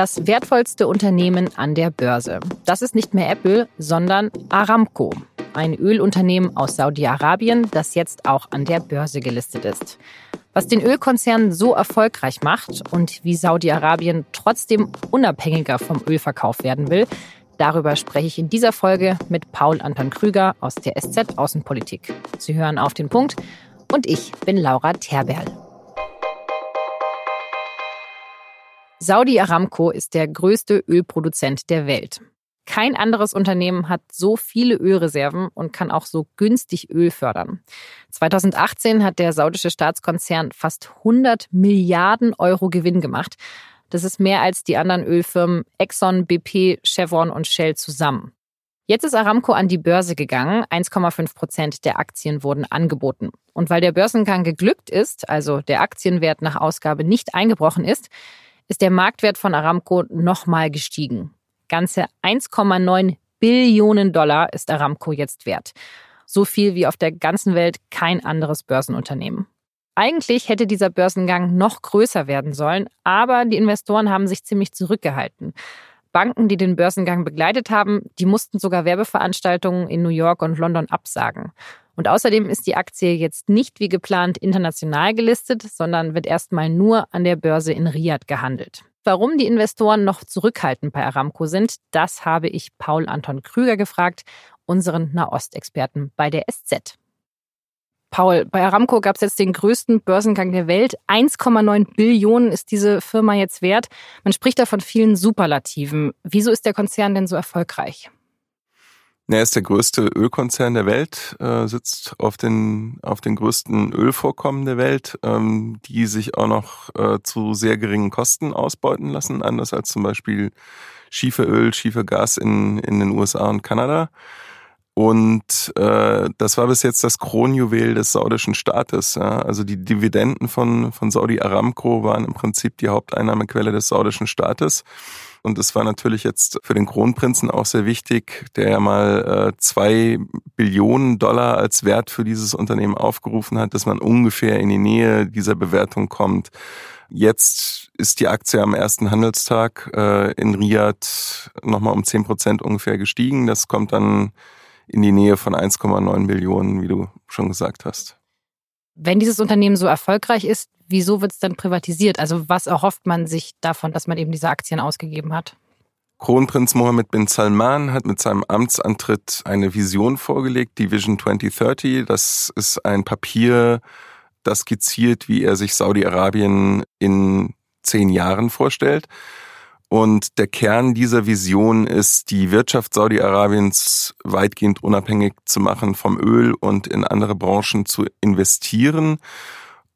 Das wertvollste Unternehmen an der Börse. Das ist nicht mehr Apple, sondern Aramco, ein Ölunternehmen aus Saudi-Arabien, das jetzt auch an der Börse gelistet ist. Was den Ölkonzern so erfolgreich macht und wie Saudi-Arabien trotzdem unabhängiger vom Ölverkauf werden will, darüber spreche ich in dieser Folge mit Paul Anton Krüger aus der SZ Außenpolitik. Sie hören auf den Punkt und ich bin Laura Terberl. Saudi Aramco ist der größte Ölproduzent der Welt. Kein anderes Unternehmen hat so viele Ölreserven und kann auch so günstig Öl fördern. 2018 hat der saudische Staatskonzern fast 100 Milliarden Euro Gewinn gemacht. Das ist mehr als die anderen Ölfirmen Exxon, BP, Chevron und Shell zusammen. Jetzt ist Aramco an die Börse gegangen. 1,5 Prozent der Aktien wurden angeboten. Und weil der Börsengang geglückt ist, also der Aktienwert nach Ausgabe nicht eingebrochen ist, ist der Marktwert von Aramco nochmal gestiegen. Ganze 1,9 Billionen Dollar ist Aramco jetzt wert. So viel wie auf der ganzen Welt kein anderes Börsenunternehmen. Eigentlich hätte dieser Börsengang noch größer werden sollen, aber die Investoren haben sich ziemlich zurückgehalten. Banken, die den Börsengang begleitet haben, die mussten sogar Werbeveranstaltungen in New York und London absagen. Und außerdem ist die Aktie jetzt nicht wie geplant international gelistet, sondern wird erstmal nur an der Börse in Riyadh gehandelt. Warum die Investoren noch zurückhaltend bei Aramco sind, das habe ich Paul Anton Krüger gefragt, unseren Nahostexperten bei der SZ. Paul, bei Aramco gab es jetzt den größten Börsengang der Welt. 1,9 Billionen ist diese Firma jetzt wert. Man spricht da von vielen Superlativen. Wieso ist der Konzern denn so erfolgreich? Er ist der größte Ölkonzern der Welt, äh, sitzt auf den, auf den größten Ölvorkommen der Welt, ähm, die sich auch noch äh, zu sehr geringen Kosten ausbeuten lassen, anders als zum Beispiel Schieferöl, Schiefergas in, in den USA und Kanada. Und äh, das war bis jetzt das Kronjuwel des saudischen Staates. Ja. Also die Dividenden von, von Saudi Aramco waren im Prinzip die Haupteinnahmequelle des saudischen Staates. Und es war natürlich jetzt für den Kronprinzen auch sehr wichtig, der ja mal äh, zwei Billionen Dollar als Wert für dieses Unternehmen aufgerufen hat, dass man ungefähr in die Nähe dieser Bewertung kommt. Jetzt ist die Aktie am ersten Handelstag äh, in Riyadh nochmal um zehn Prozent ungefähr gestiegen. Das kommt dann in die Nähe von 1,9 Billionen, wie du schon gesagt hast. Wenn dieses Unternehmen so erfolgreich ist, wieso wird es dann privatisiert? Also was erhofft man sich davon, dass man eben diese Aktien ausgegeben hat? Kronprinz Mohammed bin Salman hat mit seinem Amtsantritt eine Vision vorgelegt, die Vision 2030. Das ist ein Papier, das skizziert, wie er sich Saudi-Arabien in zehn Jahren vorstellt. Und der Kern dieser Vision ist, die Wirtschaft Saudi-Arabiens weitgehend unabhängig zu machen vom Öl und in andere Branchen zu investieren.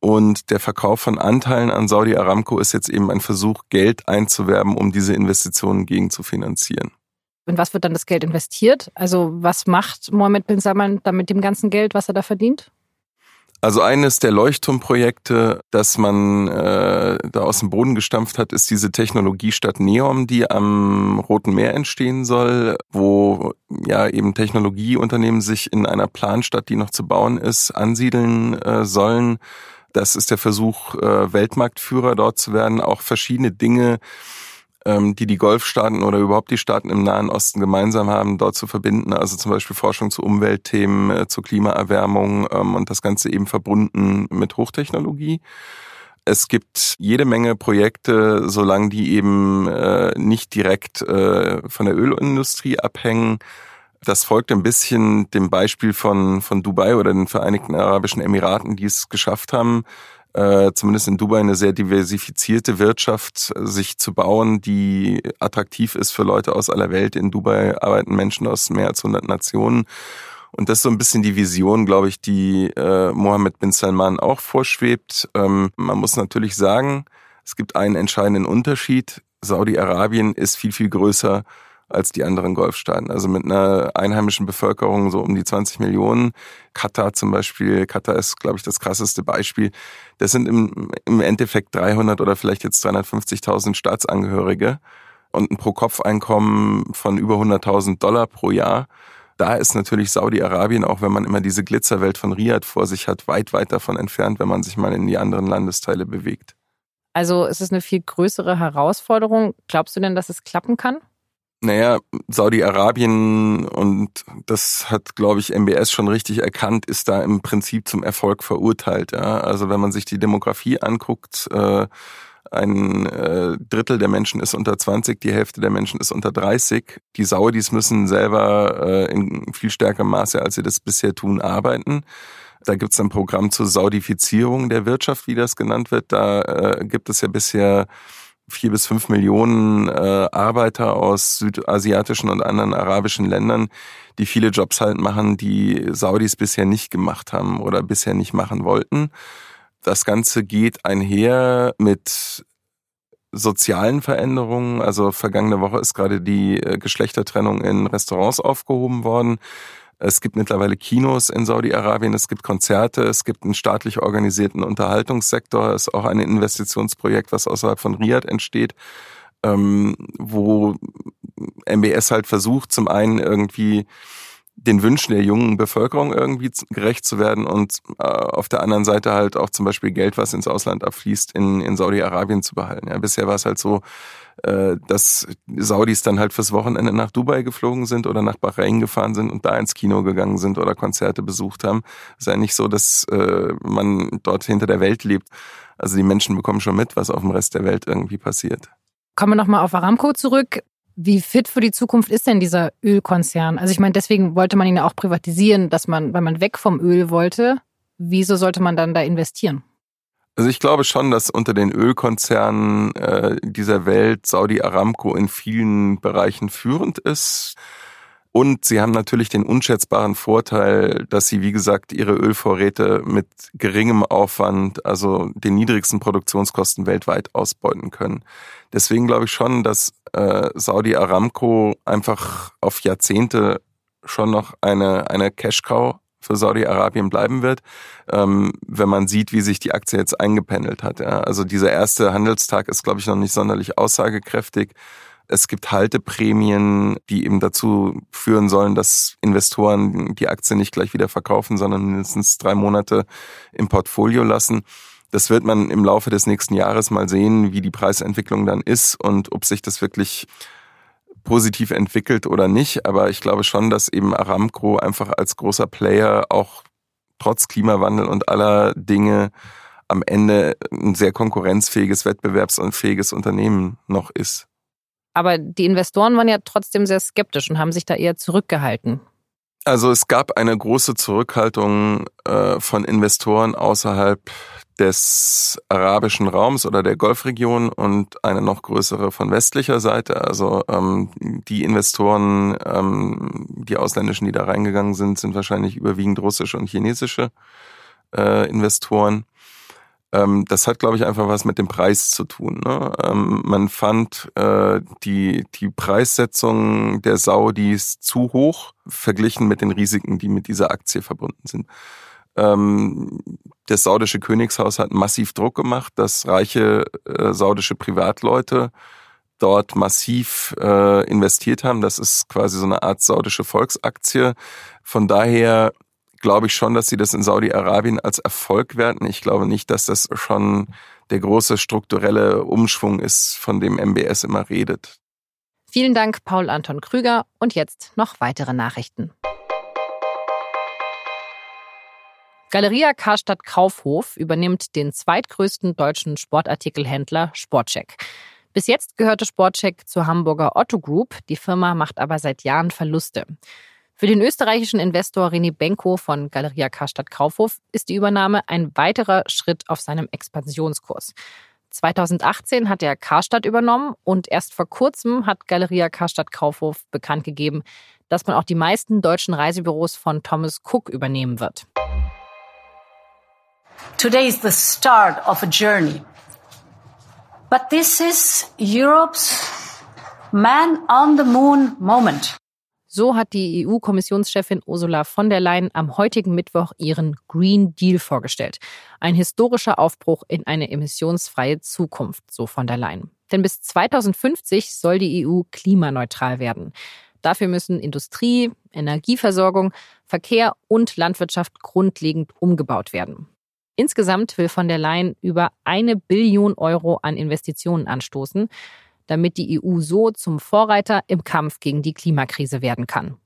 Und der Verkauf von Anteilen an Saudi Aramco ist jetzt eben ein Versuch, Geld einzuwerben, um diese Investitionen gegen zu finanzieren. In was wird dann das Geld investiert? Also was macht Mohammed bin Salman dann mit dem ganzen Geld, was er da verdient? Also eines der Leuchtturmprojekte, das man äh, da aus dem Boden gestampft hat, ist diese Technologiestadt Neom, die am Roten Meer entstehen soll, wo ja eben Technologieunternehmen sich in einer Planstadt, die noch zu bauen ist, ansiedeln äh, sollen. Das ist der Versuch, äh, Weltmarktführer dort zu werden, auch verschiedene Dinge ähm, die die Golfstaaten oder überhaupt die Staaten im Nahen Osten gemeinsam haben, dort zu verbinden. Also zum Beispiel Forschung zu Umweltthemen, äh, zur Klimaerwärmung ähm, und das Ganze eben verbunden mit Hochtechnologie. Es gibt jede Menge Projekte, solange die eben äh, nicht direkt äh, von der Ölindustrie abhängen. Das folgt ein bisschen dem Beispiel von, von Dubai oder den Vereinigten Arabischen Emiraten, die es geschafft haben, äh, zumindest in Dubai eine sehr diversifizierte Wirtschaft äh, sich zu bauen, die attraktiv ist für Leute aus aller Welt. In Dubai arbeiten Menschen aus mehr als 100 Nationen. Und das ist so ein bisschen die Vision, glaube ich, die äh, Mohammed bin Salman auch vorschwebt. Ähm, man muss natürlich sagen, es gibt einen entscheidenden Unterschied. Saudi-Arabien ist viel, viel größer als die anderen Golfstaaten. Also mit einer einheimischen Bevölkerung so um die 20 Millionen. Katar zum Beispiel, Katar ist, glaube ich, das krasseste Beispiel. Das sind im, im Endeffekt 300 oder vielleicht jetzt 350.000 Staatsangehörige und ein Pro-Kopf-Einkommen von über 100.000 Dollar pro Jahr. Da ist natürlich Saudi-Arabien, auch wenn man immer diese Glitzerwelt von Riyadh vor sich hat, weit, weit davon entfernt, wenn man sich mal in die anderen Landesteile bewegt. Also es ist eine viel größere Herausforderung. Glaubst du denn, dass es klappen kann? Naja, Saudi-Arabien, und das hat, glaube ich, MBS schon richtig erkannt, ist da im Prinzip zum Erfolg verurteilt. Ja? Also wenn man sich die Demografie anguckt, äh, ein äh, Drittel der Menschen ist unter 20, die Hälfte der Menschen ist unter 30. Die Saudis müssen selber äh, in viel stärkerem Maße, als sie das bisher tun, arbeiten. Da gibt es ein Programm zur Saudifizierung der Wirtschaft, wie das genannt wird. Da äh, gibt es ja bisher vier bis fünf Millionen äh, Arbeiter aus südasiatischen und anderen arabischen Ländern, die viele Jobs halt machen, die Saudis bisher nicht gemacht haben oder bisher nicht machen wollten. Das Ganze geht einher mit sozialen Veränderungen. Also vergangene Woche ist gerade die äh, Geschlechtertrennung in Restaurants aufgehoben worden. Es gibt mittlerweile Kinos in Saudi-Arabien, es gibt Konzerte, es gibt einen staatlich organisierten Unterhaltungssektor, es ist auch ein Investitionsprojekt, was außerhalb von Riyadh entsteht, ähm, wo MBS halt versucht, zum einen irgendwie den Wünschen der jungen Bevölkerung irgendwie gerecht zu werden und äh, auf der anderen Seite halt auch zum Beispiel Geld, was ins Ausland abfließt, in, in Saudi-Arabien zu behalten. Ja, bisher war es halt so, äh, dass Saudis dann halt fürs Wochenende nach Dubai geflogen sind oder nach Bahrain gefahren sind und da ins Kino gegangen sind oder Konzerte besucht haben. Es ist ja nicht so, dass äh, man dort hinter der Welt lebt. Also die Menschen bekommen schon mit, was auf dem Rest der Welt irgendwie passiert. Kommen wir nochmal auf Aramco zurück. Wie fit für die Zukunft ist denn dieser Ölkonzern? Also ich meine, deswegen wollte man ihn ja auch privatisieren, dass man, weil man weg vom Öl wollte. Wieso sollte man dann da investieren? Also ich glaube schon, dass unter den Ölkonzernen äh, dieser Welt Saudi Aramco in vielen Bereichen führend ist. Und sie haben natürlich den unschätzbaren Vorteil, dass sie, wie gesagt, ihre Ölvorräte mit geringem Aufwand, also den niedrigsten Produktionskosten weltweit ausbeuten können. Deswegen glaube ich schon, dass äh, Saudi Aramco einfach auf Jahrzehnte schon noch eine, eine Cash-Cow für Saudi-Arabien bleiben wird, ähm, wenn man sieht, wie sich die Aktie jetzt eingependelt hat. Ja. Also dieser erste Handelstag ist, glaube ich, noch nicht sonderlich aussagekräftig. Es gibt Halteprämien, die eben dazu führen sollen, dass Investoren die Aktie nicht gleich wieder verkaufen, sondern mindestens drei Monate im Portfolio lassen. Das wird man im Laufe des nächsten Jahres mal sehen, wie die Preisentwicklung dann ist und ob sich das wirklich positiv entwickelt oder nicht. Aber ich glaube schon, dass eben Aramco einfach als großer Player auch trotz Klimawandel und aller Dinge am Ende ein sehr konkurrenzfähiges, wettbewerbsfähiges Unternehmen noch ist. Aber die Investoren waren ja trotzdem sehr skeptisch und haben sich da eher zurückgehalten. Also es gab eine große Zurückhaltung äh, von Investoren außerhalb des arabischen Raums oder der Golfregion und eine noch größere von westlicher Seite. Also ähm, die Investoren, ähm, die ausländischen, die da reingegangen sind, sind wahrscheinlich überwiegend russische und chinesische äh, Investoren. Ähm, das hat, glaube ich, einfach was mit dem Preis zu tun. Ne? Ähm, man fand äh, die, die Preissetzung der Saudis zu hoch, verglichen mit den Risiken, die mit dieser Aktie verbunden sind. Ähm, das saudische Königshaus hat massiv Druck gemacht, dass reiche äh, saudische Privatleute dort massiv äh, investiert haben. Das ist quasi so eine Art saudische Volksaktie. Von daher glaube ich schon, dass sie das in Saudi-Arabien als Erfolg werten. Ich glaube nicht, dass das schon der große strukturelle Umschwung ist, von dem MBS immer redet. Vielen Dank, Paul Anton Krüger. Und jetzt noch weitere Nachrichten. Galeria Karstadt Kaufhof übernimmt den zweitgrößten deutschen Sportartikelhändler Sportcheck. Bis jetzt gehörte Sportcheck zur Hamburger Otto Group. Die Firma macht aber seit Jahren Verluste. Für den österreichischen Investor René Benko von Galeria Karstadt Kaufhof ist die Übernahme ein weiterer Schritt auf seinem Expansionskurs. 2018 hat er Karstadt übernommen und erst vor kurzem hat Galeria Karstadt Kaufhof bekannt gegeben, dass man auch die meisten deutschen Reisebüros von Thomas Cook übernehmen wird. Today is the start of a journey. But this is Europe's man on the moon moment. So hat die EU-Kommissionschefin Ursula von der Leyen am heutigen Mittwoch ihren Green Deal vorgestellt. Ein historischer Aufbruch in eine emissionsfreie Zukunft, so von der Leyen. Denn bis 2050 soll die EU klimaneutral werden. Dafür müssen Industrie, Energieversorgung, Verkehr und Landwirtschaft grundlegend umgebaut werden. Insgesamt will von der Leyen über eine Billion Euro an Investitionen anstoßen, damit die EU so zum Vorreiter im Kampf gegen die Klimakrise werden kann.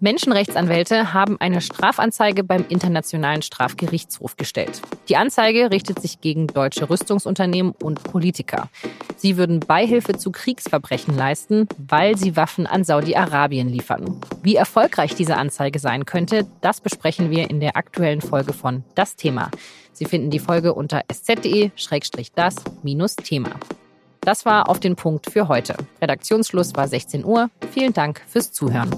Menschenrechtsanwälte haben eine Strafanzeige beim Internationalen Strafgerichtshof gestellt. Die Anzeige richtet sich gegen deutsche Rüstungsunternehmen und Politiker. Sie würden Beihilfe zu Kriegsverbrechen leisten, weil sie Waffen an Saudi-Arabien liefern. Wie erfolgreich diese Anzeige sein könnte, das besprechen wir in der aktuellen Folge von Das Thema. Sie finden die Folge unter sz.de-das-thema. Das war auf den Punkt für heute. Redaktionsschluss war 16 Uhr. Vielen Dank fürs Zuhören.